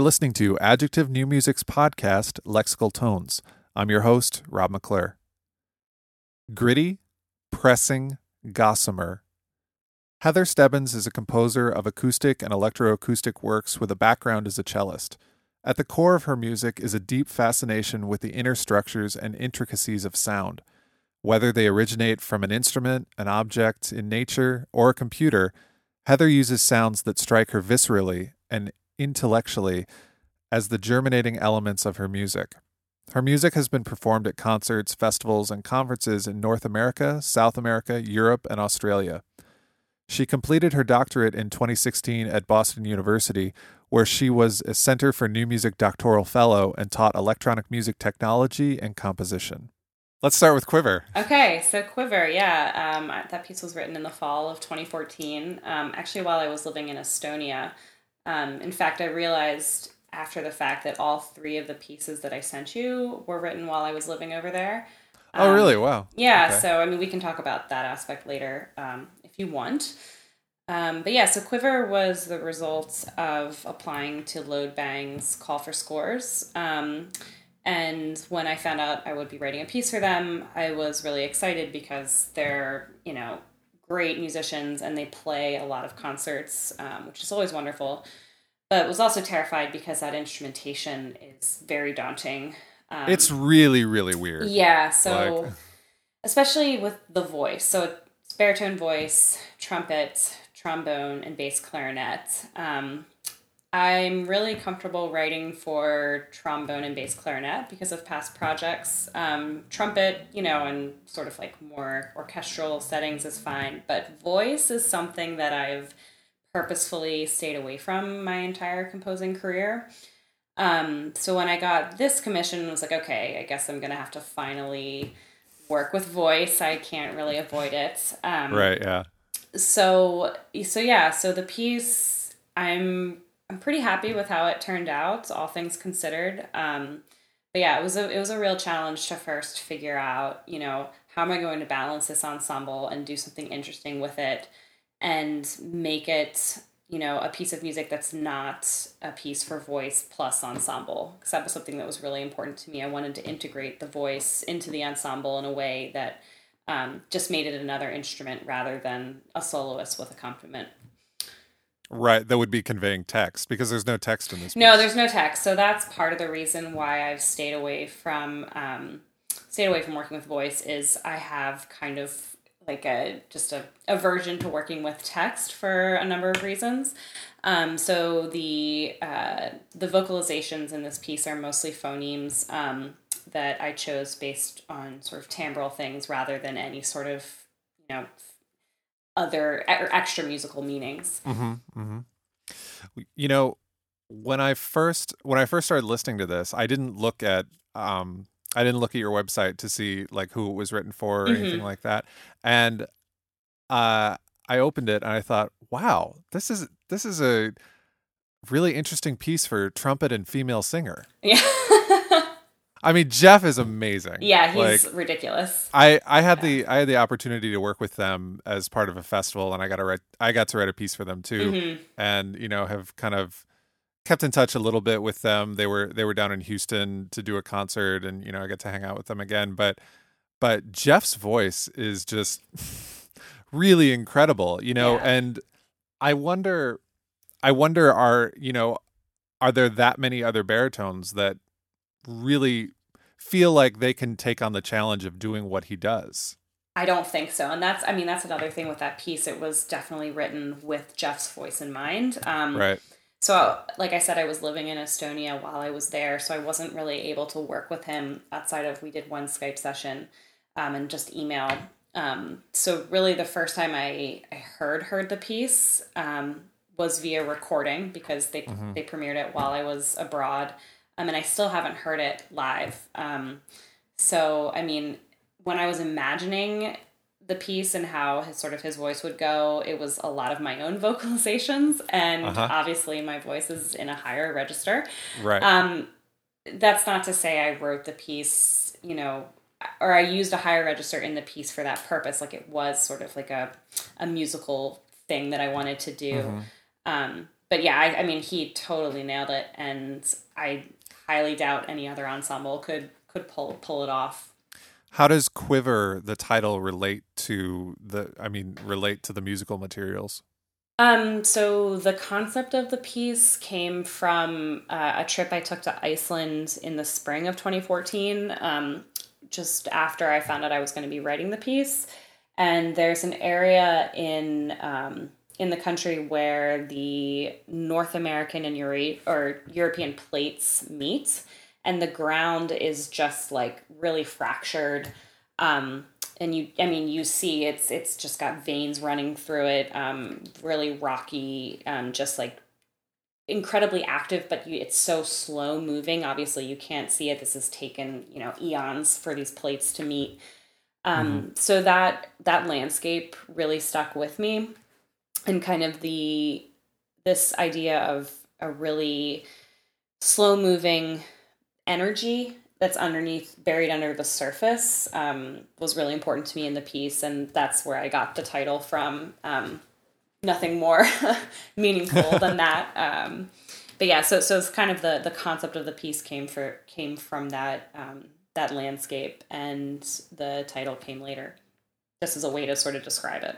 are listening to Adjective New Music's podcast, Lexical Tones. I'm your host, Rob McClure. Gritty, pressing, gossamer. Heather Stebbins is a composer of acoustic and electroacoustic works with a background as a cellist. At the core of her music is a deep fascination with the inner structures and intricacies of sound. Whether they originate from an instrument, an object in nature, or a computer, Heather uses sounds that strike her viscerally and intellectually as the germinating elements of her music. Her music has been performed at concerts, festivals, and conferences in North America, South America, Europe, and Australia. She completed her doctorate in 2016 at Boston University, where she was a Center for New Music doctoral fellow and taught electronic music technology and composition. Let's start with Quiver. Okay, so Quiver, yeah, um, that piece was written in the fall of 2014, um, actually, while I was living in Estonia. Um, in fact, I realized after the fact that all three of the pieces that I sent you were written while I was living over there. oh, really? Wow. Yeah, Okay. so I mean, we can talk about that aspect later um, if you want. Um, but yeah, so Quiver was the result of applying to loadbang's call for scores. Um, and when I found out I would be writing a piece for them, I was really excited because they're, you know, great musicians and they play a lot of concerts, um, which is always wonderful. But was also terrified because that instrumentation is very daunting. Um, It's really, really weird. yeah, so Like- especially with the voice. So baritone voice, trumpet, trombone, and bass clarinet. Um, I'm really comfortable writing for trombone and bass clarinet because of past projects. Um, trumpet, you know, and sort of like more orchestral settings is fine, but voice is something that I've purposefully stayed away from my entire composing career. Um, so when I got this commission, I was like, okay, I guess I'm gonna have to finally work with voice. I can't really avoid it. Um, Right, yeah. so so yeah so the piece i'm i'm pretty happy with how it turned out all things considered. Um but yeah it was a it was a real challenge to first figure out you know how am i going to balance this ensemble and do something interesting with it and make it you know a piece of music that's not a piece for voice plus ensemble. Because that was something that was really important to me. I wanted to integrate the voice into the ensemble in a way that um, just made it another instrument rather than a soloist with accompaniment. Right, that would be conveying text because there's no text in this. No, piece. there's no text, so that's part of the reason why I've stayed away from um, stayed away from working with voice. Is I have kind of like a just a aversion to working with text for a number of reasons. Um, so the uh, the vocalizations in this piece are mostly phonemes um, that I chose based on sort of timbral things rather than any sort of you know other or extra musical meanings. Mm-hmm, mm-hmm. you know when i first when i first started listening to this i didn't look at um i didn't look at your website to see like who it was written for or anything Mhm. like that and uh i opened it and i thought wow this is this is a really interesting piece for trumpet and female singer Yeah. i mean jeff is amazing Yeah, he's like ridiculous. I, I had the I had the opportunity to work with them as part of a festival, and I got to write I got to write a piece for them too, Mhm. and you know have kind of kept in touch a little bit with them. They were they were down in Houston to do a concert, and you know I get to hang out with them again. But but Jeff's voice is just really incredible, you know, Yeah. and I wonder I wonder are you know are there that many other baritones that really feel like they can take on the challenge of doing what he does? I don't think so. And that's, I mean, that's another thing with that piece. It was definitely written with Jeff's voice in mind. Um, Right. So, like I said, I was living in Estonia while I was there, so I wasn't really able to work with him outside of we did one Skype session um, and just email. Um, so, really, the first time I, I heard heard the piece um, was via recording because they mm-hmm. they premiered it while I was abroad, um, and I still haven't heard it live. Um, so, I mean, when I was imagining the piece and how his sort of his voice would go, it was a lot of my own vocalizations, and Uh-huh. obviously my voice is in a higher register. Right. Um, that's not to say I wrote the piece, you know, or I used a higher register in the piece for that purpose. Like it was sort of like a a musical thing that I wanted to do. Um, but yeah, I, I mean, he totally nailed it, and I highly doubt any other ensemble could could pull pull it off. How does Quiver, the title, relate to the? I mean, relate to the musical materials? Um, so the concept of the piece came from uh, a trip I took to Iceland in the spring of 2014, um, just after I found out I was going to be writing the piece. And there's an area in um, in the country where the North American and Euro- or European plates meet, and the ground is just like really fractured. Um, and you, I mean, you see it's it's just got veins running through it, um, really rocky, um, just like incredibly active, but you, it's so slow moving. Obviously, you can't see it. This has taken you know eons for these plates to meet. Um, mm-hmm. So that that landscape really stuck with me, and kind of the this idea of a really slow moving energy that's underneath buried under the surface um, was really important to me in the piece and that's where i got the title from. Um, nothing more meaningful than that. Um, but yeah so so it's kind of the the concept of the piece came for came from that um, that landscape and the title came later. Just as a way to sort of describe it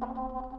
Thank you.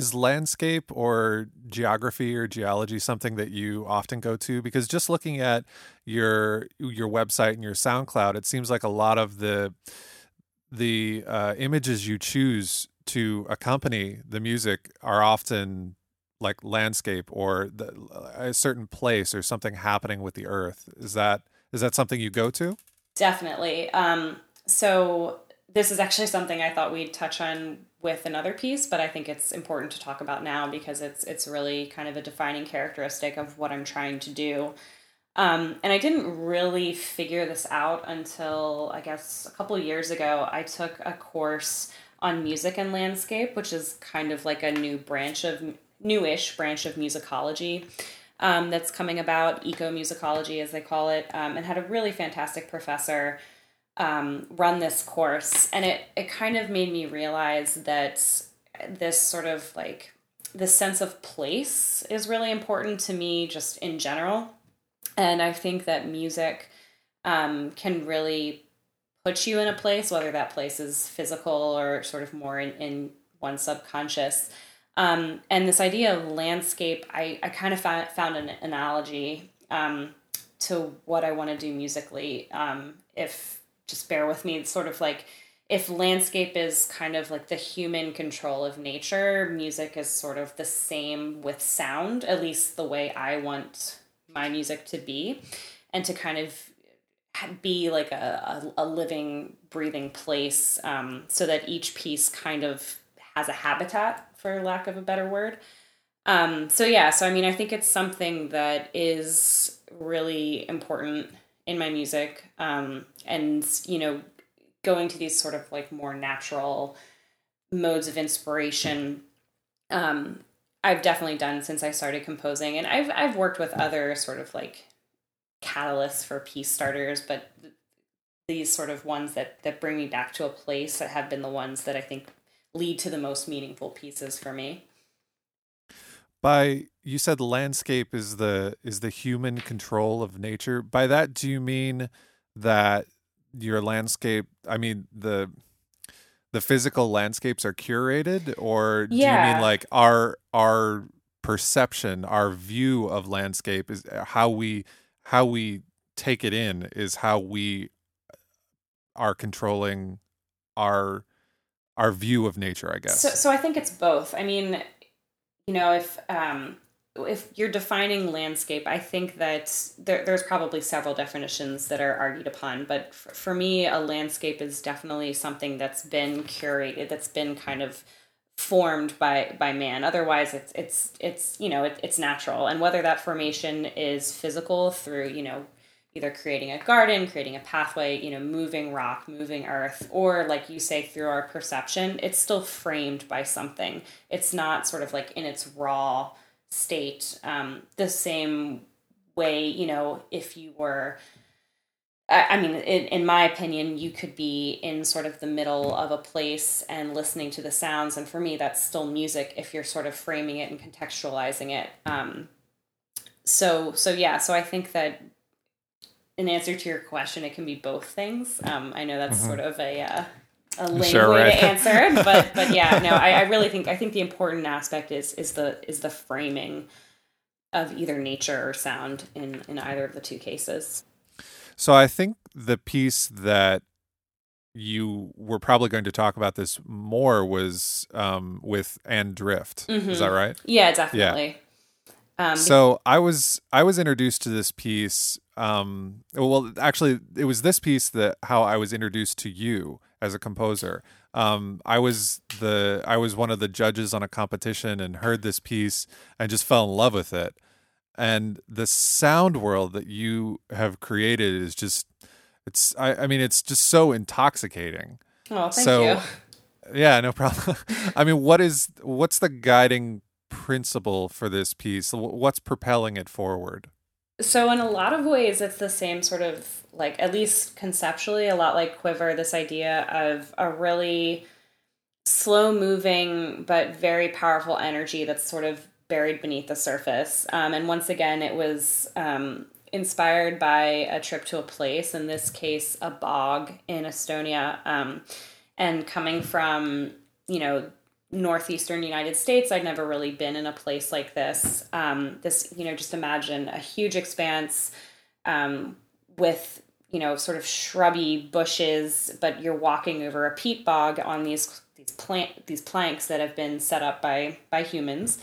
Is landscape or geography or geology something that you often go to? Because just looking at your your website and your SoundCloud, it seems like a lot of the the uh, images you choose to accompany the music are often like landscape or the, a certain place or something happening with the earth. Is that is that something you go to? Definitely. Um, so this is actually something I thought we'd touch on with another piece, but I think it's important to talk about now because it's it's really kind of a defining characteristic of what I'm trying to do. Um, and I didn't really figure this out until I guess a couple years ago. I took a course on music and landscape, which is kind of like a new branch of newish branch of musicology um, that's coming about, eco musicology as they call it, um, and had a really fantastic professor um, run this course, and it it kind of made me realize that this sort of like the sense of place is really important to me just in general, and I think that music um, can really put you in a place, whether that place is physical or sort of more in, in one's subconscious. Um, and this idea of landscape, I, I kind of found, found an analogy um, to what I want to do musically. Um, if just bear with me. It's sort of like if landscape is kind of like the human control of nature, music is sort of the same with sound, at least the way I want my music to be, and to kind of be like a, a, a living, breathing place um, so that each piece kind of has a habitat, for lack of a better word. Um, so, yeah, so I mean, I think it's something that is really important in my music um, and you know going to these sort of like more natural modes of inspiration um, I've definitely done since I started composing, and I've I've worked with other sort of like catalysts for piece starters, but these sort of ones that that bring me back to a place that have been the ones that I think lead to the most meaningful pieces for me. By you said landscape is the is the human control of nature. By that do you mean that your landscape I mean the the physical landscapes are curated or do Yeah. you mean like our our perception, our view of landscape is uh, how we how we take it in is how we are controlling our our view of nature, I guess. So, so I think it's both. I mean, you know, if um, if you're defining landscape, I think that there, there's probably several definitions that are argued upon. But f- for me, a landscape is definitely something that's been curated, that's been kind of formed by by man. Otherwise, it's it's it's you know it, it's natural. And whether that formation is physical through you know either creating a garden, creating a pathway, you know, moving rock, moving earth, or like you say, through our perception, it's still framed by something. It's not sort of like in its raw state. Um, the same way, you know, if you were. I I mean, in, in my opinion, you could be in sort of the middle of a place and listening to the sounds. And for me, that's still music if you're sort of framing it and contextualizing it. Um, so, so yeah, so I think that in answer to your question, it can be both things. Um, I know that's sort of a uh, a lame Sure, way right. to answer, but but yeah, no, I, I really think I think the important aspect is is the is the framing of either nature or sound in in either of the two cases. So I think the piece that you were probably going to talk about this more was um, with and drift. Is that right? Yeah, definitely. Um, So I was I was introduced to this piece. Um, well, actually, it was this piece that how I was introduced to you as a composer. Um, I was the I was one of the judges on a competition and heard this piece and just fell in love with it. And the sound world that you have created is just it's I, I mean it's just so intoxicating. oh, thank so you. yeah, no problem. I mean, what is what's the guiding principle for this piece? What's propelling it forward? So in a lot of ways, it's the same sort of like at least conceptually, a lot like Quiver. This idea of a really slow moving but very powerful energy that's sort of buried beneath the surface. Um, and once again, it was um, inspired by a trip to a place, in this case, a bog in Estonia. Um, and coming from, you know, northeastern United States, I'd never really been in a place like this. Um, this, you know, just imagine a huge expanse um, with, you know, sort of shrubby bushes, but you're walking over a peat bog on these these plant these planks that have been set up by by humans.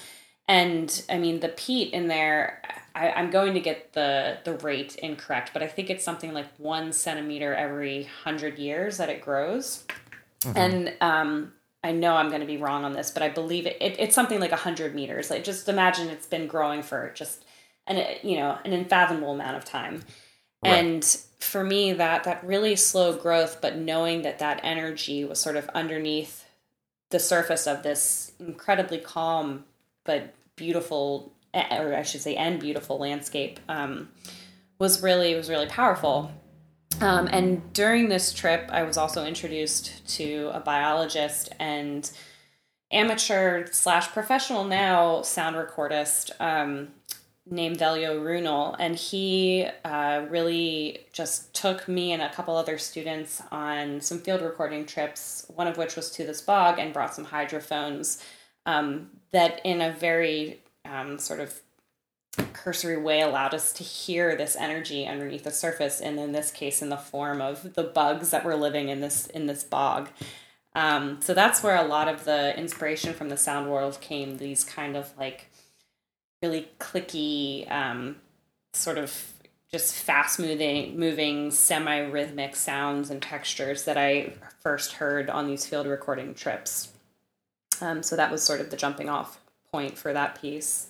And I mean, the peat in there, I, I'm going to get the the rate incorrect, but I think it's something like one centimeter every hundred years that it grows. And um, I know I'm going to be wrong on this, but I believe it, it it's something like 100 meters. Like just imagine it's been growing for just an you know an unfathomable amount of time. Right. And for me, that that really slow growth, but knowing that that energy was sort of underneath the surface of this incredibly calm but beautiful, eh, or I should say, and beautiful landscape, um, was really was really powerful. Um, and during this trip, I was also introduced to a biologist and amateur slash professional now sound recordist um, named Delio Runel. And he uh, really just took me and a couple other students on some field recording trips, one of which was to this bog and brought some hydrophones um, that, in a very um, sort of cursory way allowed us to hear this energy underneath the surface and in this case in the form of the bugs that were living in this in this bog. Um, so that's where a lot of the inspiration from the sound world came these kind of like really clicky um, sort of just fast moving moving semi rhythmic sounds and textures that i first heard on these field recording trips. Um, so that was sort of the jumping off point for that piece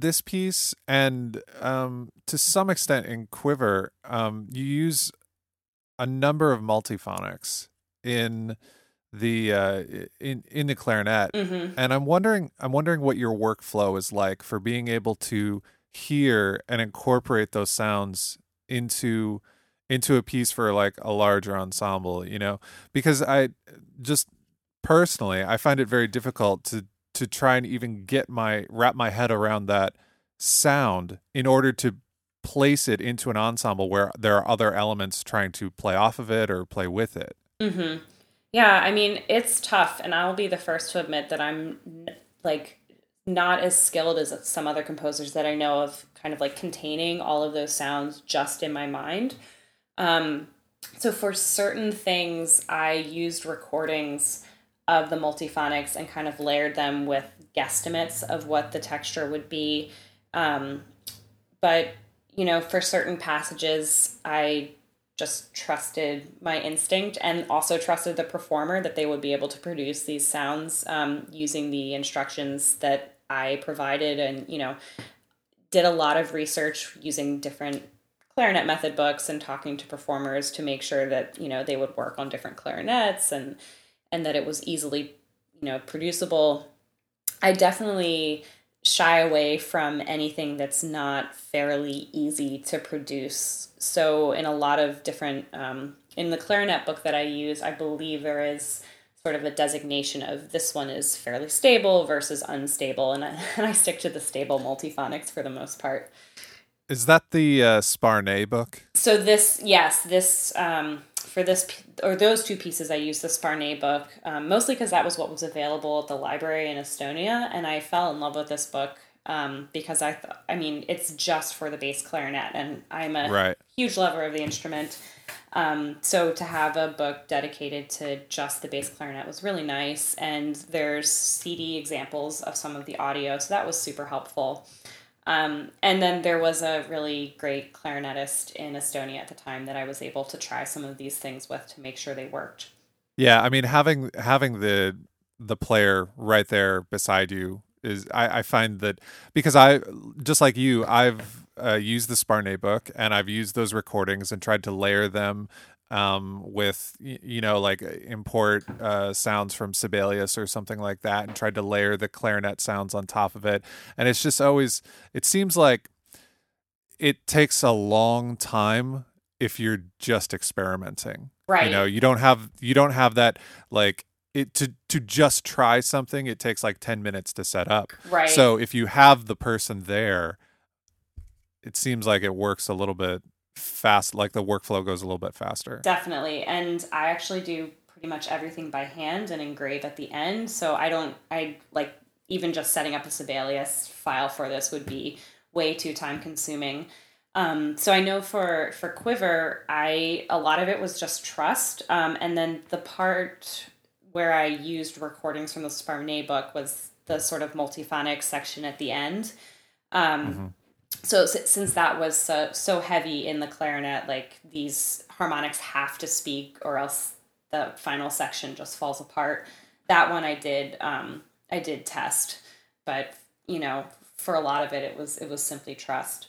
this piece and um, to some extent in Quiver, um, you use a number of multiphonics in the uh, in in the clarinet, Mm-hmm. and I'm wondering I'm wondering what your workflow is like for being able to hear and incorporate those sounds into into a piece for like a larger ensemble. You know, because I just personally I find it very difficult to to try and even get my wrap my head around that sound in order to place it into an ensemble where there are other elements trying to play off of it or play with it. Mm-hmm. Yeah, I mean, it's tough, and I'll be the first to admit that I'm like not as skilled as some other composers that I know of, kind of like containing all of those sounds just in my mind. Um, so for certain things, I used recordings of the multiphonics and kind of layered them with guesstimates of what the texture would be. Um, but you know, for certain passages, I just trusted my instinct and also trusted the performer that they would be able to produce these sounds um, using the instructions that I provided, and you know, did a lot of research using different clarinet method books and talking to performers to make sure that you know they would work on different clarinets and and that it was easily you know producible. I definitely shy away from anything that's not fairly easy to produce. So in a lot of different um, in the clarinet book that i use i believe there is sort of a designation of this one is fairly stable versus unstable and I, and I stick to the stable multiphonics for the most part. Is that the uh, Sparnaay book? so this yes this um, for this or those two pieces i used the sparnaay book um, mostly because that was what was available at the library in estonia and i fell in love with this book um, because i th- i mean it's just for the bass clarinet and i'm a Right. huge lover of the instrument um, so to have a book dedicated to just the bass clarinet was really nice and there's cd examples of some of the audio so that was super helpful um, and then there was a really great clarinetist in Estonia at the time that I was able to try some of these things with to make sure they worked. Yeah, I mean having having the the player right there beside you is I, I find that because I just like you I've uh, used the Sparnaay book and I've used those recordings and tried to layer them um, with you know like import uh, sounds from Sibelius or something like that and tried to layer the clarinet sounds on top of it and it's just always it seems like it takes a long time if you're just experimenting Right. you know you don't have you don't have that like it to to just try something it takes like 10 minutes to set up right. so if you have the person there it seems like it works a little bit fast like the workflow goes a little bit faster Definitely. And I actually do pretty much everything by hand and engrave at the end. So I don't, I like, even just setting up a Sibelius file for this would be way too time consuming. Um, so I know for for Quiver, I a lot of it was just trust, um, and then the part where I used recordings from the Sparnaay book was the sort of multiphonic section at the end. Um, so since that was so, so heavy in the clarinet like these harmonics have to speak or else the final section just falls apart. That one i did um i did test but you know for a lot of it it was it was simply trust.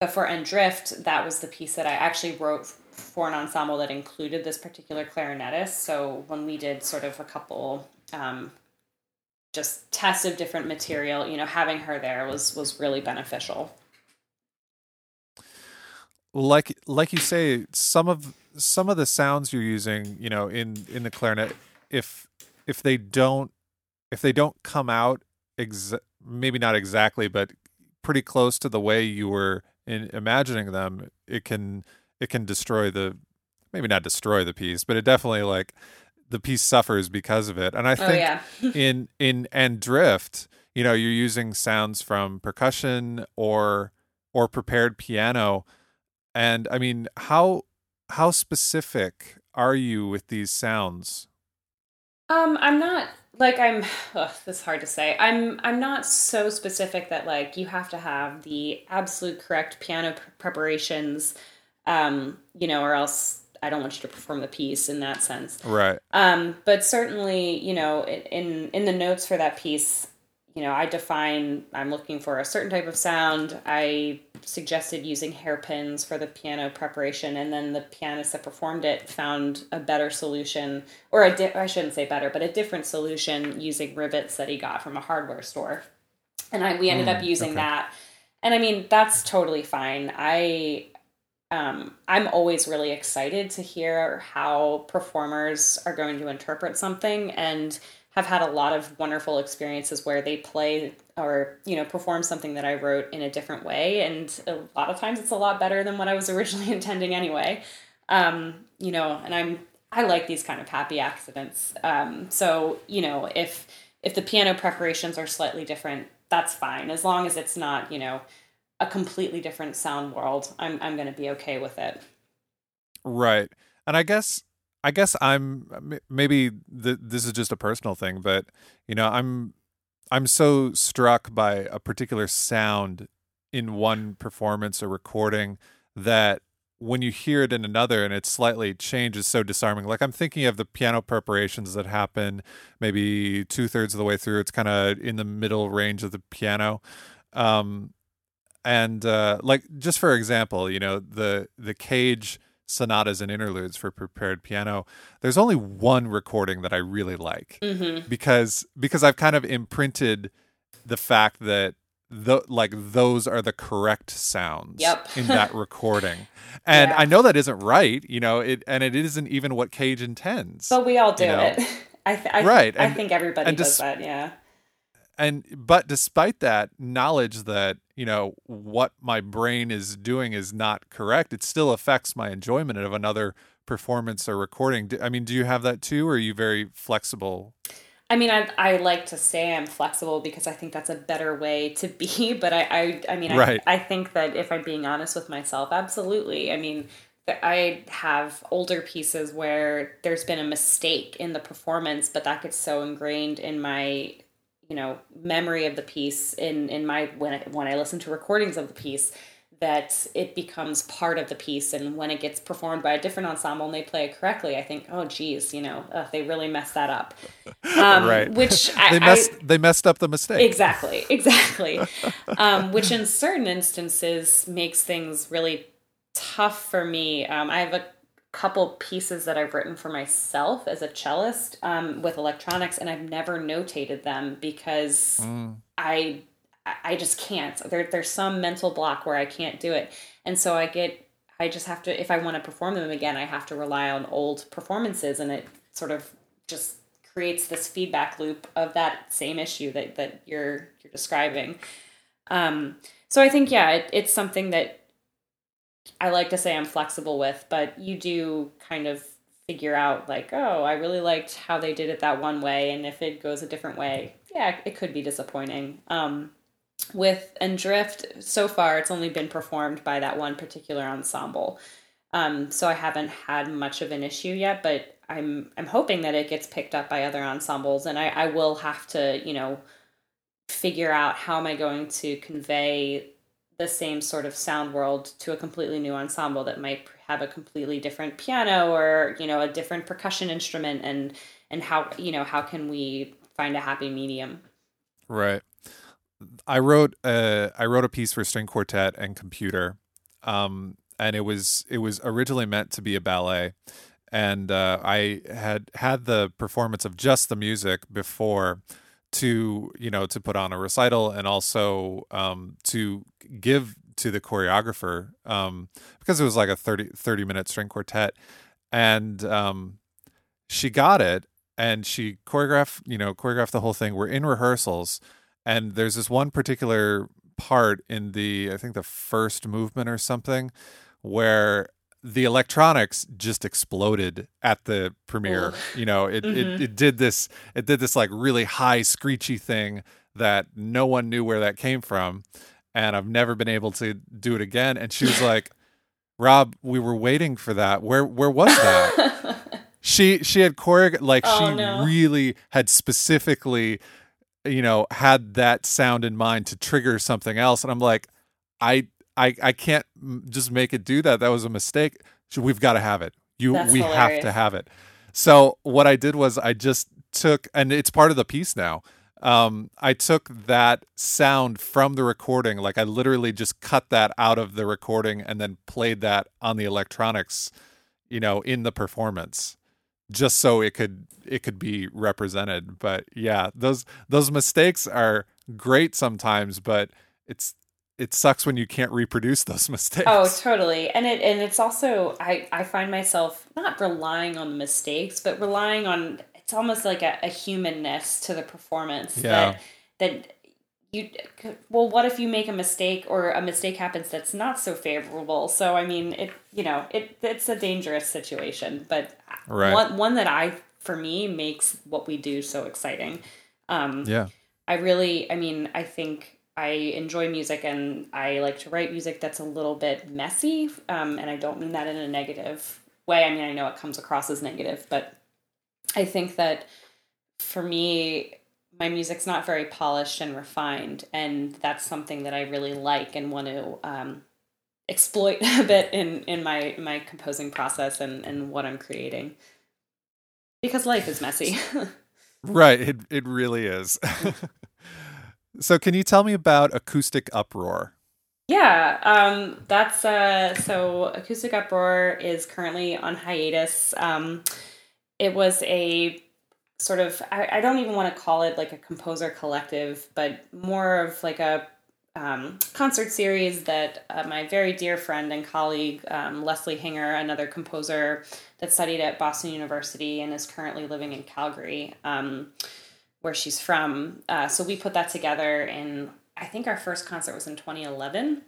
But for and drift that was the piece that i actually wrote for an ensemble that included this particular clarinetist. So when we did sort of a couple um just tests of different material you know having her there was was really beneficial. Like like you say some of some of the sounds you're using you know in in the clarinet if if they don't if they don't come out exa- maybe not exactly but pretty close to the way you were in imagining them it can it can destroy the maybe not destroy the piece but it definitely like the piece suffers because of it. And i oh think yeah. in in and drift you know you're using sounds from percussion or or prepared piano. And i mean how how specific are you with these sounds? Um i'm not like i'm ugh, this is hard to say. I'm i'm not so specific that like you have to have the absolute correct piano p- preparations um you know or else i don't want you to perform the piece in that sense right Um, but certainly, you know, in in the notes for that piece, you know, I define I'm looking for a certain type of sound. I suggested using hairpins for the piano preparation, and then the pianist that performed it found a better solution, or a di- I shouldn't say better, but a different solution using rivets that he got from a hardware store. And I we ended mm, up using okay. that. And I mean, that's totally fine. I um, I'm always really excited to hear how performers are going to interpret something and have had a lot of wonderful experiences where they play or you know perform something that I wrote in a different way, and a lot of times it's a lot better than what I was originally intending anyway. Um, you know, and I'm I like these kind of happy accidents. Um, so you know, if if the piano preparations are slightly different, that's fine as long as it's not you know a completely different sound world. I'm I'm going to be okay with it. Right, and I guess I guess I'm maybe this is just a personal thing, but you know, I'm I'm so struck by a particular sound in one performance or recording that when you hear it in another and it slightly changes so disarming like i'm thinking of the piano preparations that happen maybe two-thirds of the way through it's kind of in the middle range of the piano um, and uh, like just for example you know the the cage sonatas and interludes for prepared piano there's only one recording that i really like mm-hmm. because because i've kind of imprinted the fact that the like those are the correct sounds yep. in that recording and yeah. i know that isn't right you know it and it isn't even what cage intends but we all do you know? it I, th- I right i think everybody does that yeah and but despite that knowledge that you know what my brain is doing is not correct it still affects my enjoyment of another performance or recording. I mean do you have that too or are you very flexible? I mean i, I like to say i'm flexible because i think that's a better way to be but i i, I mean right. I, I think that if i'm being honest with myself absolutely. I mean I have older pieces where there's been a mistake in the performance, but that gets so ingrained in my you know memory of the piece in in my when I, when I listen to recordings of the piece that it becomes part of the piece. And when it gets performed by a different ensemble and they play it correctly i think oh geez you know uh, they really messed that up. Um, right which I, they messed I, they messed up the mistake. Exactly exactly. Um, which in certain instances makes things really tough for me. Um, i have a couple pieces that I've written for myself as a cellist um, with electronics, and I've never notated them because mm. I I just can't. There, there's some mental block where I can't do it, and so I get I just have to if I want to perform them again, I have to rely on old performances, and it sort of just creates this feedback loop of that same issue that that you're you're describing. Um, so I think yeah, it, it's something that I like to say I'm flexible with, but you do kind of figure out like, oh, I really liked how they did it that one way, and if it goes a different way, yeah, it could be disappointing. Um, with and drift so far it's only been performed by that one particular ensemble um, so i haven't had much of an issue yet but i'm i'm hoping that it gets picked up by other ensembles and i, I will have to you know figure out how am i going to convey the same sort of sound world to a completely new ensemble that might have a completely different piano or you know a different percussion instrument and and how you know how can we find a happy medium? Right. I wrote i wrote a piece for string quartet and computer um and it was it was originally meant to be a ballet and uh, i had had the performance of just the music before to you know to put on a recital and also um, to give to the choreographer um, because it was like a 30, 30 minute string quartet. And um, she got it and she choreographed you know choreographed the whole thing. We're in rehearsals and there's this one particular part in the i think the first movement or something where the electronics just exploded at the premiere. Ooh. You know, it, mm-hmm. it it did this it did this like really high screechy thing that no one knew where that came from, and I've never been able to do it again. And she was like, "Rob, we were waiting for that. Where where was that?" she she had choreo like oh, she no. really had specifically, you know, had that sound in mind to trigger something else, and I'm like, I I I can't just make it do that. That was a mistake. We've got to have it. You That's we hilarious. have to have it. So what I did was I just took and it's part of the piece now. um, I took that sound from the recording, like I literally just cut that out of the recording and then played that on the electronics, you know, in the performance, just so it could it could be represented. But yeah, those those mistakes are great sometimes, but it's it sucks when you can't reproduce those mistakes. Oh, totally. And it and it's also I I find myself not relying on the mistakes, but relying on it's almost like a, a humanness to the performance Yeah. that that you well what if you make a mistake or a mistake happens that's not so favorable so i mean it you know it it's a dangerous situation but Right. one one that i for me makes what we do so exciting um Yeah. I really, I mean, I think I enjoy music and I like to write music that's a little bit messy. Um, and I don't mean that in a negative way. I mean, I know it comes across as negative, but I think that for me, my music's not very polished and refined. And that's something that I really like and want to um, exploit a bit in, in my, my composing process and, and what I'm creating. Because life is messy. Right. It it really is. so can you tell me about acoustic uproar? Yeah, um, that's uh, so Acoustic Uproar is currently on hiatus. Um, it was a sort of, I, I don't even want to call it like a composer collective, but more of like a um, concert series that uh, my very dear friend and colleague um, Leslie Hinger, another composer that studied at Boston University and is currently living in Calgary, um, where she's from. Uh, so we put that together in, I think our first concert was in 2011.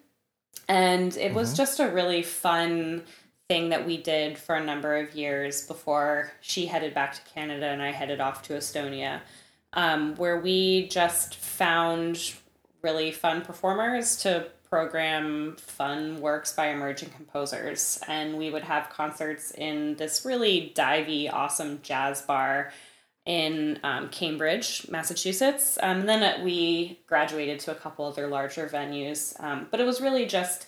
And it was just a really fun thing that we did for a number of years before she headed back to Canada and I headed off to Estonia, um, where we just found really fun performers to program fun works by emerging composers. And we would have concerts in this really divey, awesome jazz bar in um, Cambridge, Massachusetts. Um, and then uh, we graduated to a couple other larger venues. Um, but it was really just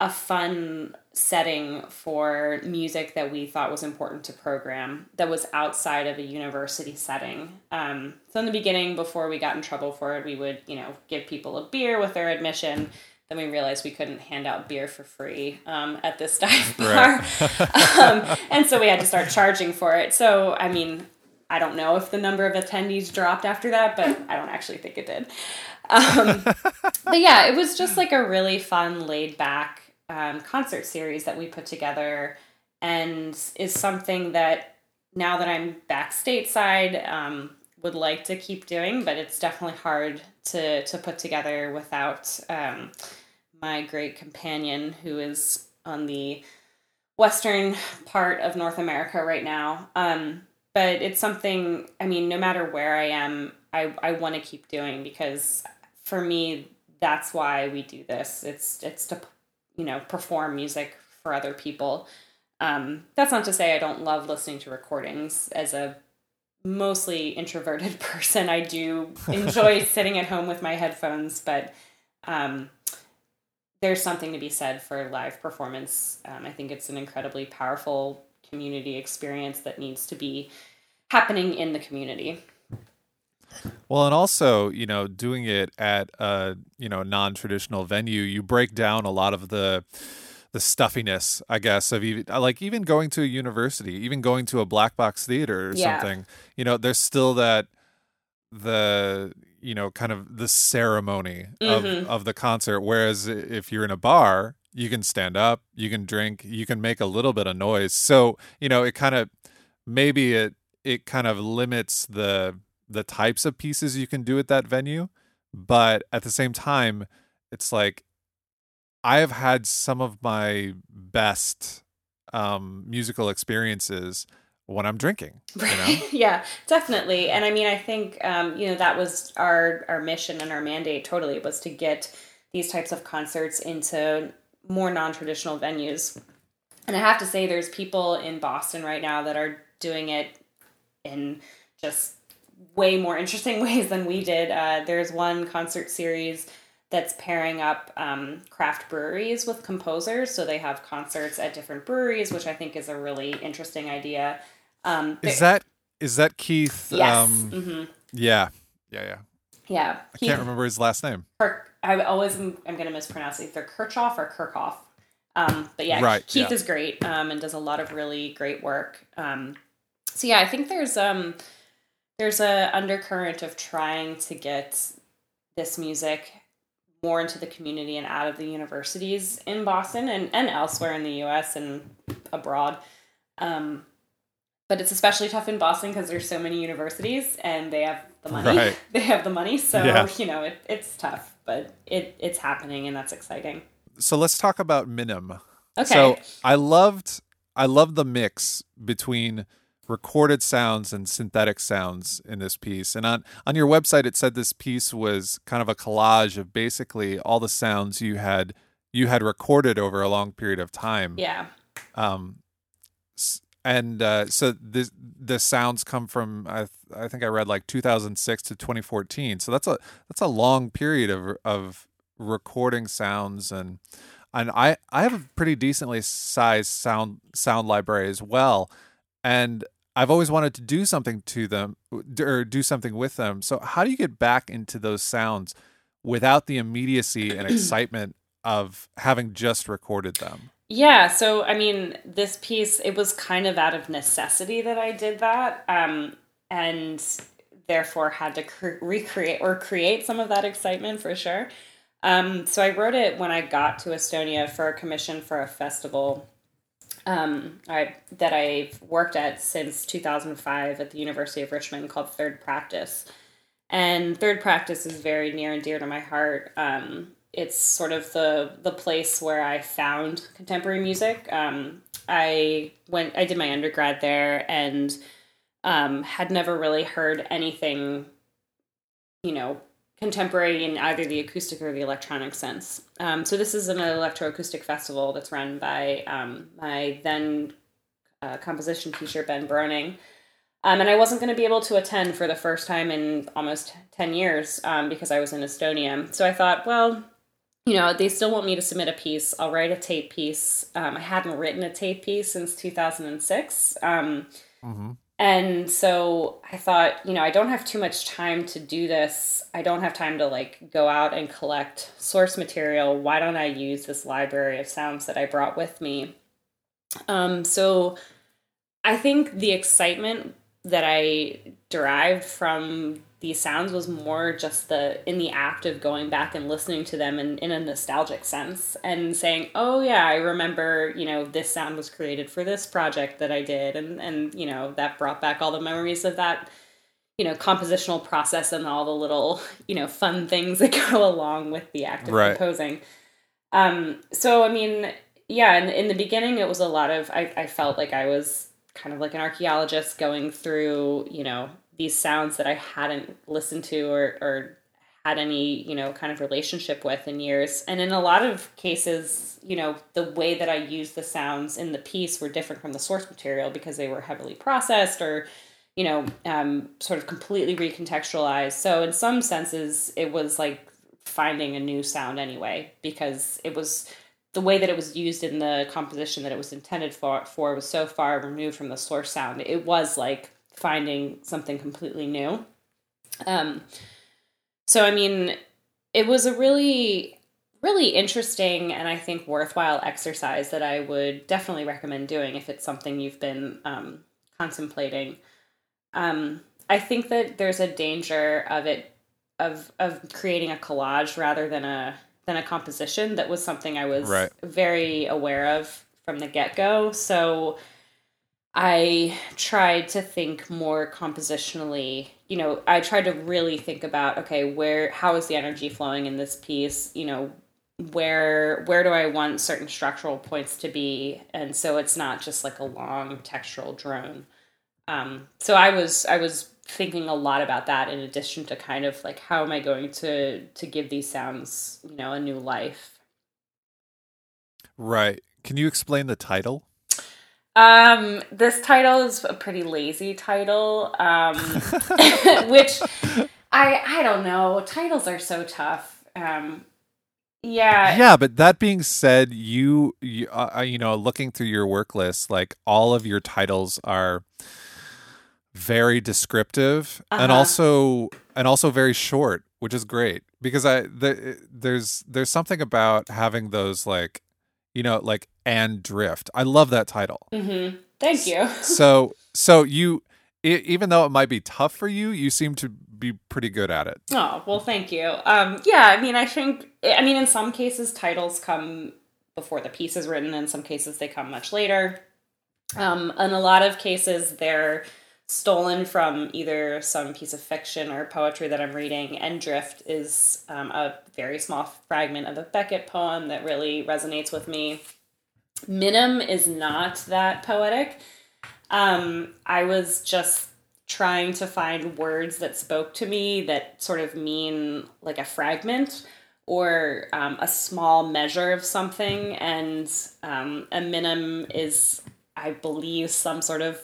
a fun setting for music that we thought was important to program that was outside of a university setting. Um, so in the beginning, before we got in trouble for it, we would, you know, give people a beer with their admission. Then we realized we couldn't hand out beer for free um, at this dive bar. um, and so we had to start charging for it. So, I mean, I don't know if the number of attendees dropped after that, but I don't actually think it did. Um, but yeah, it was just like a really fun, laid back um, concert series that we put together and is something that now that I'm back stateside, um, would like to keep doing, but it's definitely hard to, to put together without um, my great companion who is on the western part of North America right now. Um, but it's something, I mean, no matter where I am, I, I want to keep doing because for me, that's why we do this. It's, it's to, you know, perform music for other people. Um, that's not to say I don't love listening to recordings as a mostly introverted person. I do enjoy sitting at home with my headphones, but um, there's something to be said for live performance. Um, I think it's an incredibly powerful community experience that needs to be happening in the community. Well, and also, you know, doing it at a you know non-traditional venue, you break down a lot of the the stuffiness, I guess, of even like even going to a university, even going to a black box theater or Yeah. something. You know, there's still that the you know kind of the ceremony of Mhm. of the concert. Whereas if you're in a bar, you can stand up, you can drink, you can make a little bit of noise. So you know, it kind of maybe it it kind of limits the the types of pieces you can do at that venue but at the same time it's like i have had some of my best um musical experiences when i'm drinking you know yeah, definitely. And I mean, I think um, you know that was our our mission and our mandate. Totally was to get these types of concerts into more non traditional venues. And I have to say, there's people in Boston right now that are doing it in just way more interesting ways than we did. Uh, there's one concert series that's pairing up um, craft breweries with composers. So they have concerts at different breweries, which I think is a really interesting idea. Um, is that is that keith Yes. um hmm yeah yeah yeah Yeah, I can't remember his last name. Kirk. I always am, I'm going to mispronounce it. Either Kirchhoff or Kirchhoff. Um, but yeah, Right, Keith yeah. is great um, and does a lot of really great work. Um, so yeah, I think there's um, there's a undercurrent of trying to get this music more into the community and out of the universities in Boston and, and elsewhere in the U.S. and abroad. Um, but it's especially tough in Boston because there's so many universities and they have the money. Right. They have the money, so Yeah. you know it, it's tough, but it it's happening and that's exciting. So let's talk about Minim. Okay. So I loved I loved the mix between recorded sounds and synthetic sounds in this piece. And on on your website it said this piece was kind of a collage of basically all the sounds you had you had recorded over a long period of time. yeah. Um and uh, so the the sounds come from I th- I think I read like 2006 to 2014. So that's a that's a long period of of recording sounds and and I I have a pretty decently sized sound sound library as well, and I've always wanted to do something to them or do something with them. So how do you get back into those sounds without the immediacy and excitement of having just recorded them? Yeah, so I mean, this piece it was kind of out of necessity that I did that, um, and therefore had to cre- recreate or create some of that excitement for sure. Um, so I wrote it when I got to Estonia for a commission for a festival um, I, that I've worked at since 2005 at the University of Richmond called Third Practice. And Third Practice is very near and dear to my heart. Um, it's sort of the the place where I found contemporary music. Um, I went, I did my undergrad there, and um, had never really heard anything, you know, contemporary in either the acoustic or the electronic sense. Um, so this is an electroacoustic festival that's run by um, my then uh, composition teacher Ben Broening. Um, and I wasn't going to be able to attend for the first time in almost 10 years um, because I was in Estonia. So I thought, well, you know, they still want me to submit a piece. I'll write a tape piece. Um, I hadn't written a tape piece since 2006. Um, Mm-hmm. and so I thought, you know, I don't have too much time to do this. I don't have time to like go out and collect source material. Why don't I use this library of sounds that I brought with me? Um, so I think the excitement that I derived from these sounds was more just the in the act of going back and listening to them in, in a nostalgic sense and saying, Oh yeah, I remember, you know, this sound was created for this project that I did and and you know, that brought back all the memories of that, you know, compositional process and all the little, you know, fun things that go along with the act of Right. composing. Um so I mean, yeah, in, in the beginning it was a lot of I, I felt like I was kind of like an archaeologist going through, you know, these sounds that I hadn't listened to or, or had any, you know, kind of relationship with in years. And in a lot of cases, you know, the way that I used the sounds in the piece were different from the source material because they were heavily processed or, you know, um, sort of completely recontextualized. So in some senses, it was like finding a new sound anyway because it was the way that it was used in the composition that it was intended for for was so far removed from the source sound. It was like finding something completely new. Um, so I mean, it was a really, really interesting and I think worthwhile exercise that I would definitely recommend doing if it's something you've been um, contemplating. Um, I think that there's a danger of it of of creating a collage rather than a than a composition. That was something I was Right. very aware of from the get go. So I tried to think more compositionally. You know, I tried to really think about okay, where how is the energy flowing in this piece? You know, where where do I want certain structural points to be? And so it's not just like a long textural drone. Um, so I was I was thinking a lot about that in addition to kind of like how am I going to to give these sounds you know a new life. Right. Can you explain the title? Um, this title is a pretty lazy title, um, which I I don't know. Titles are so tough. Um, yeah, yeah, but that being said, you you, uh, you know, looking through your work list, like all of your titles are very descriptive and Uh-huh. also and also very short. which is great because I the, there's there's something about having those like you know like and drift. I love that title. Mm-hmm. Thank you. so so you even though it might be tough for you, you seem to be pretty good at it. Oh well, thank you. Um, yeah, I mean, I think I mean in some cases titles come before the piece is written. In some cases, they come much later. Um, in a lot of cases, they're stolen from either some piece of fiction or poetry that I'm reading, and Drift is um, a very small fragment of a Beckett poem that really resonates with me. Minim is not that poetic. Um, I was just trying to find words that spoke to me that sort of mean like a fragment or um, a small measure of something, and um, a minim is, I believe, some sort of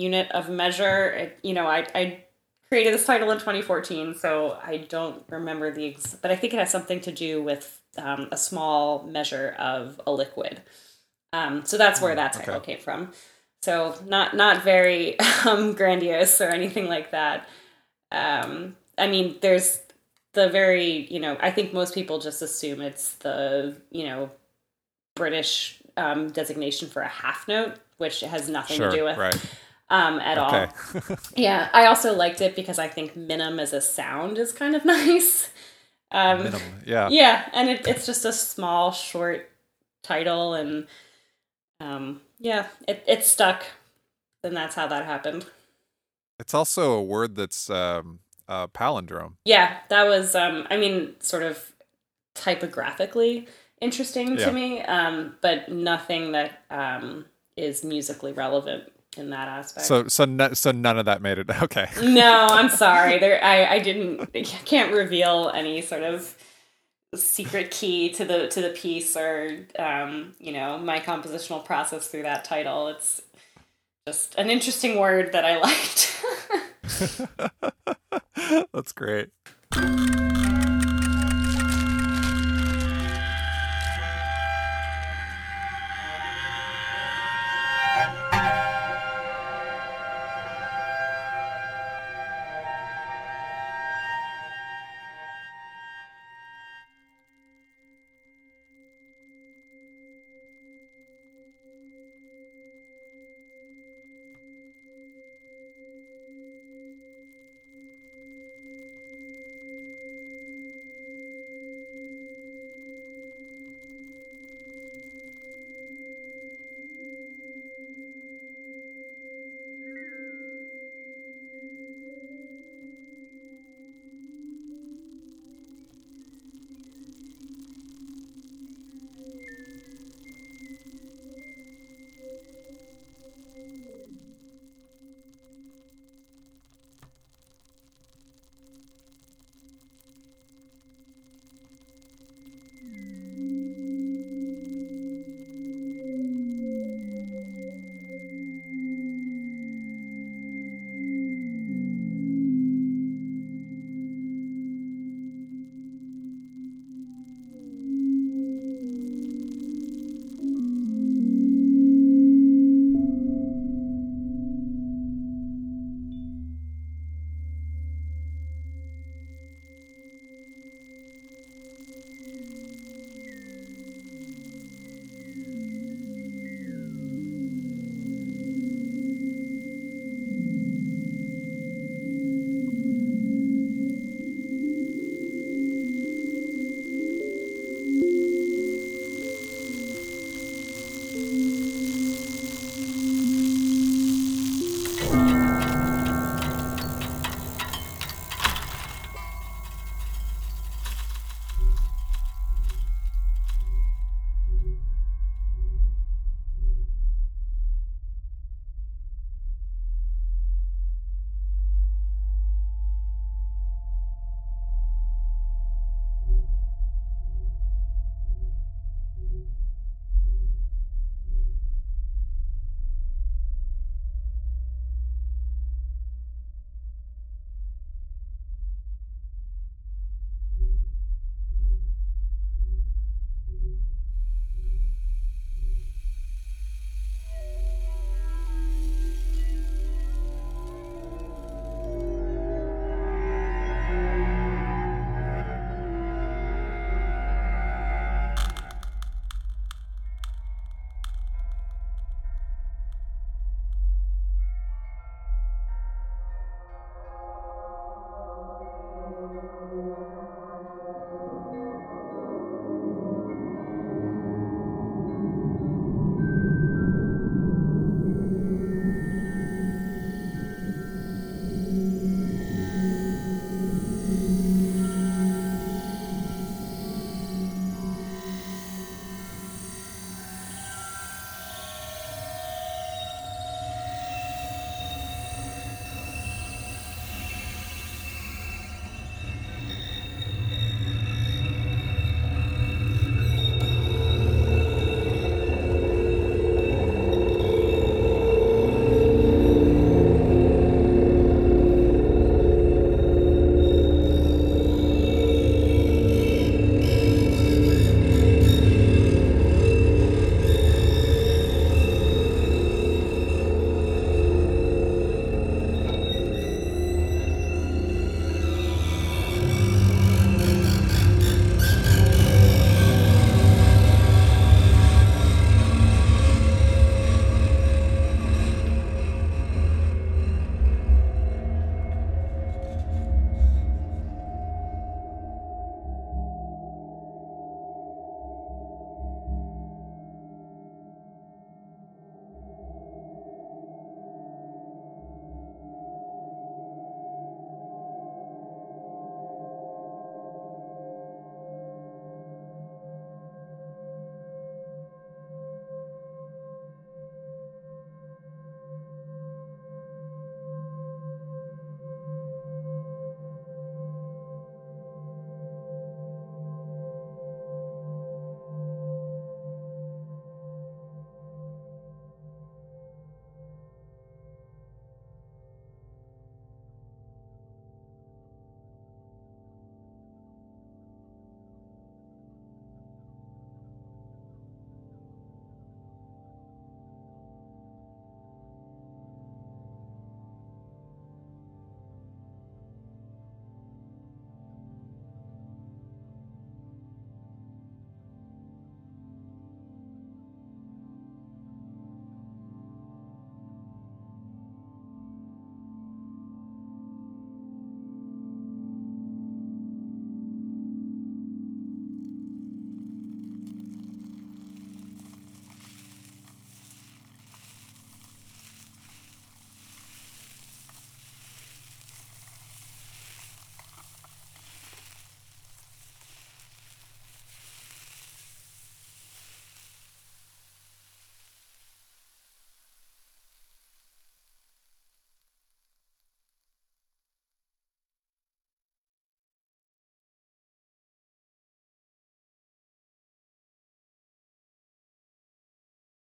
unit of measure. It, you know, I, I created this title in 2014, so I don't remember the, ex- but I think it has something to do with um, a small measure of a liquid. Um, so that's where that title okay. came from. So not not very um, grandiose or anything like that. Um, I mean, there's the very you know I think most people just assume it's the you know British um, designation for a half note, which has nothing sure, to do with right um, at okay. all. yeah, I also liked it because I think minim as a sound is kind of nice. Um, minim, yeah, yeah, and it, it's just a small, short title, and um, yeah, it it stuck, and that's how that happened. It's also a word that's um, a palindrome. Yeah, that was. Um, I mean, sort of typographically interesting yeah. to me, um, but nothing that um, is musically relevant in that aspect. So so no, so none of that made it okay. no, I'm sorry. There I I didn't can't reveal any sort of secret key to the to the piece or um, you know, my compositional process through that title. It's just an interesting word that I liked. That's great.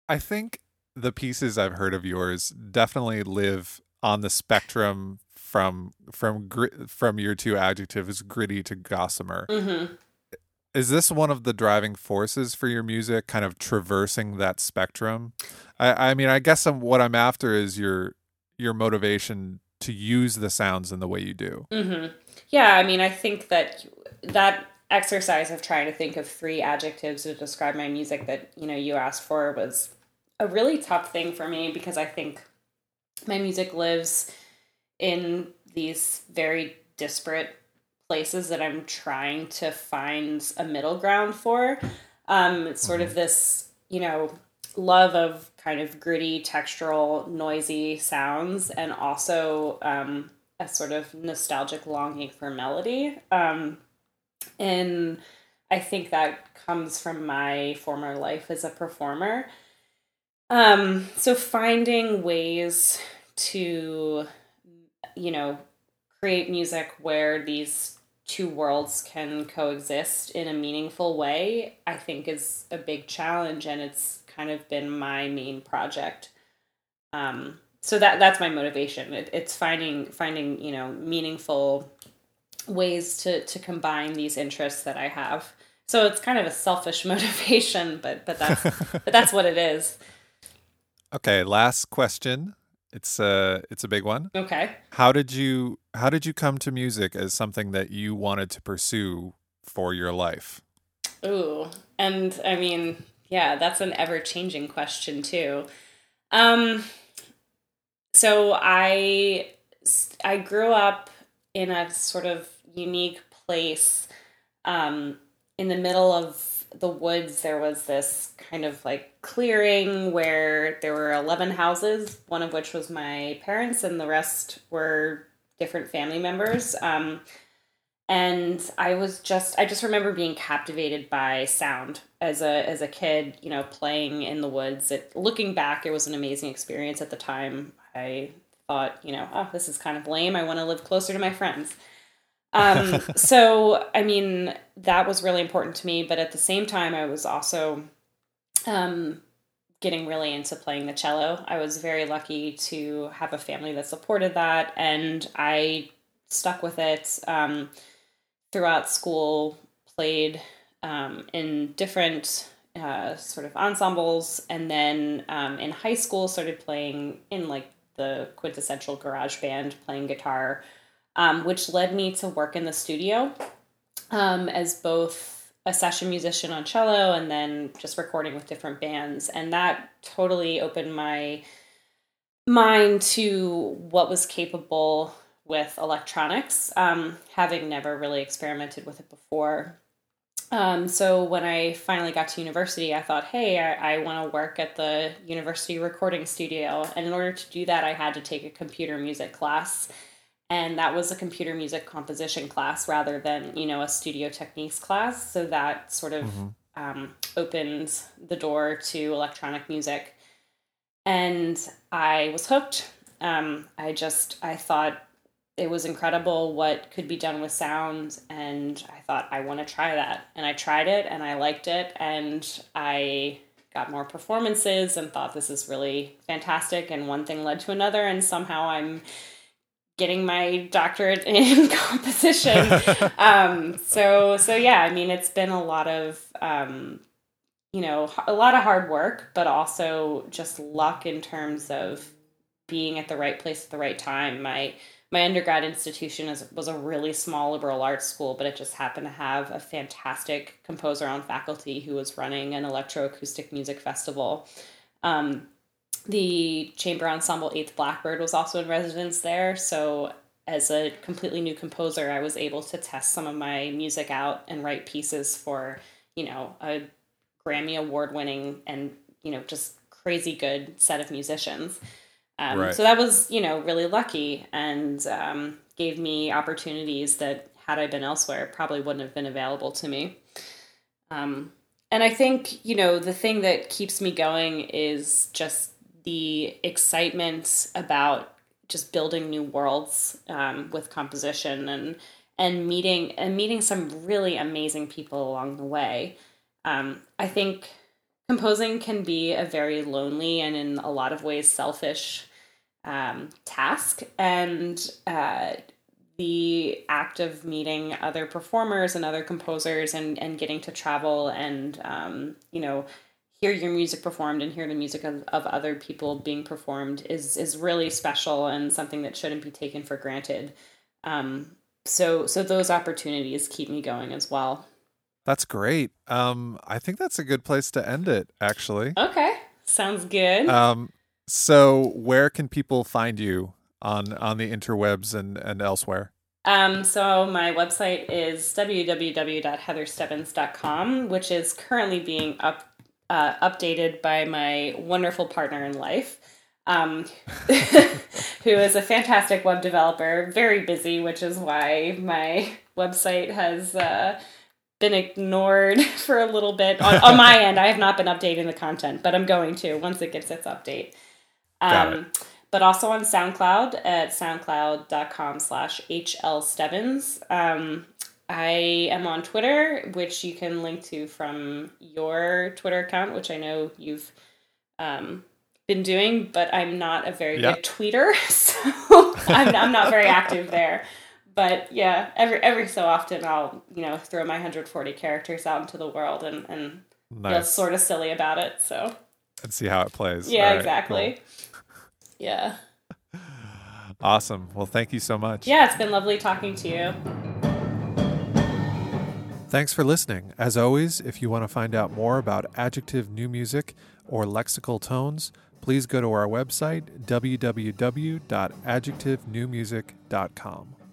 I think the pieces I've heard of yours definitely live on the spectrum from from grit, from your two adjectives, gritty to gossamer. Mm-hmm. Is this one of the driving forces for your music, kind of traversing that spectrum? I, I mean, I guess I'm, what I'm after is your your motivation to use the sounds in the way you do. Mm-hmm. Yeah, I mean, I think that that exercise of trying to think of three adjectives to describe my music that you know you asked for was a really tough thing for me because I think my music lives in these very disparate places that I'm trying to find a middle ground for. Um, it's sort of this, you know, love of kind of gritty, textural, noisy sounds, and also um, a sort of nostalgic longing for melody. Um, and I think that comes from my former life as a performer. Um, so finding ways to, you know, create music where these two worlds can coexist in a meaningful way, I think is a big challenge, and it's kind of been my main project. Um, so that that's my motivation. It, it's finding finding you know meaningful ways to to combine these interests that I have. So it's kind of a selfish motivation, but but that's but that's what it is. Okay, last question. It's a it's a big one. Okay. How did you how did you come to music as something that you wanted to pursue for your life? Ooh, and I mean, yeah, that's an ever changing question too. Um, so I I grew up in a sort of unique place um, in the middle of the woods, there was this kind of like clearing where there were 11 houses, one of which was my parents, and the rest were different family members. Um, and I was just, I just remember being captivated by sound as a as a kid. You know, playing in the woods. It, looking back, it was an amazing experience at the time. I thought, you know, oh, this is kind of lame. I want to live closer to my friends. Um, so, I mean, that was really important to me. But at the same time, I was also um, getting really into playing the cello. I was very lucky to have a family that supported that, and I stuck with it um, throughout school, played um, in different uh, sort of ensembles, and then um, in high school, started playing in like the quintessential garage band, playing guitar um, which led me to work in the studio um, as both a session musician on cello and then just recording with different bands. And that totally opened my mind to what was capable with electronics, um, having never really experimented with it before. Um, so when I finally got to university, I thought, hey, I, I want to work at the university recording studio. And in order to do that, I had to take a computer music class and that was a computer music composition class rather than you know a studio techniques class. So that sort of mm-hmm. um, opened the door to electronic music. And i was hooked. Um, i just i thought it was incredible what could be done with sound. And i thought i want to try that. And i tried it and i liked it. And i got more performances and thought this is really fantastic. And one thing led to another. And somehow i'm getting my doctorate in composition. um, so so yeah, I mean, it's been a lot of um, you know a lot of hard work, but also just luck in terms of being at the right place at the right time. My my undergrad institution is, was a really small liberal arts school, but it just happened to have a fantastic composer on faculty who was running an electroacoustic music festival. Um, the chamber ensemble Eighth Blackbird was also in residence there. So, as a completely new composer, I was able to test some of my music out and write pieces for, you know, a Grammy award winning and, you know, just crazy good set of musicians. Um, right. So that was, you know, really lucky and um, gave me opportunities that, had I been elsewhere, probably wouldn't have been available to me. Um, and I think, you know, the thing that keeps me going is just the excitement about just building new worlds um, with composition and and meeting and meeting some really amazing people along the way. Um, I think composing can be a very lonely and in a lot of ways selfish um, task. And uh, the act of meeting other performers and other composers and, and getting to travel and, um, you know, hear your music performed and hear the music of, of other people being performed is, is really special and something that shouldn't be taken for granted. Um, so, so those opportunities keep me going as well. That's great. Um, I think that's a good place to end it, actually. Okay. Sounds good. Um, so where can people find you on on the interwebs and and elsewhere? Um, so my website is www.heatherstebbins.com, which is currently being up uh, updated by my wonderful partner in life, um, who is a fantastic web developer, very busy, which is why my website has uh, been ignored for a little bit on, on my end. I have not been updating the content, but I'm going to once it gets its update. Um, but also on SoundCloud at soundcloud.com slash hlstebbins. Um, I am on Twitter, which you can link to from your Twitter account, which I know you've um, been doing, but I'm not a very Yeah. good tweeter, so I'm, I'm not very active there. But yeah, every every so often I'll you know throw my 140 characters out into the world and and feel sort of silly about it. So And see how it plays. yeah, right, exactly. Yeah. Awesome. Well, thank you so much. Yeah, it's been lovely talking to you. Thanks for listening. As always, if you want to find out more about adjective new music or lexical tones, please go to our website, www.adjectivenewmusic.com.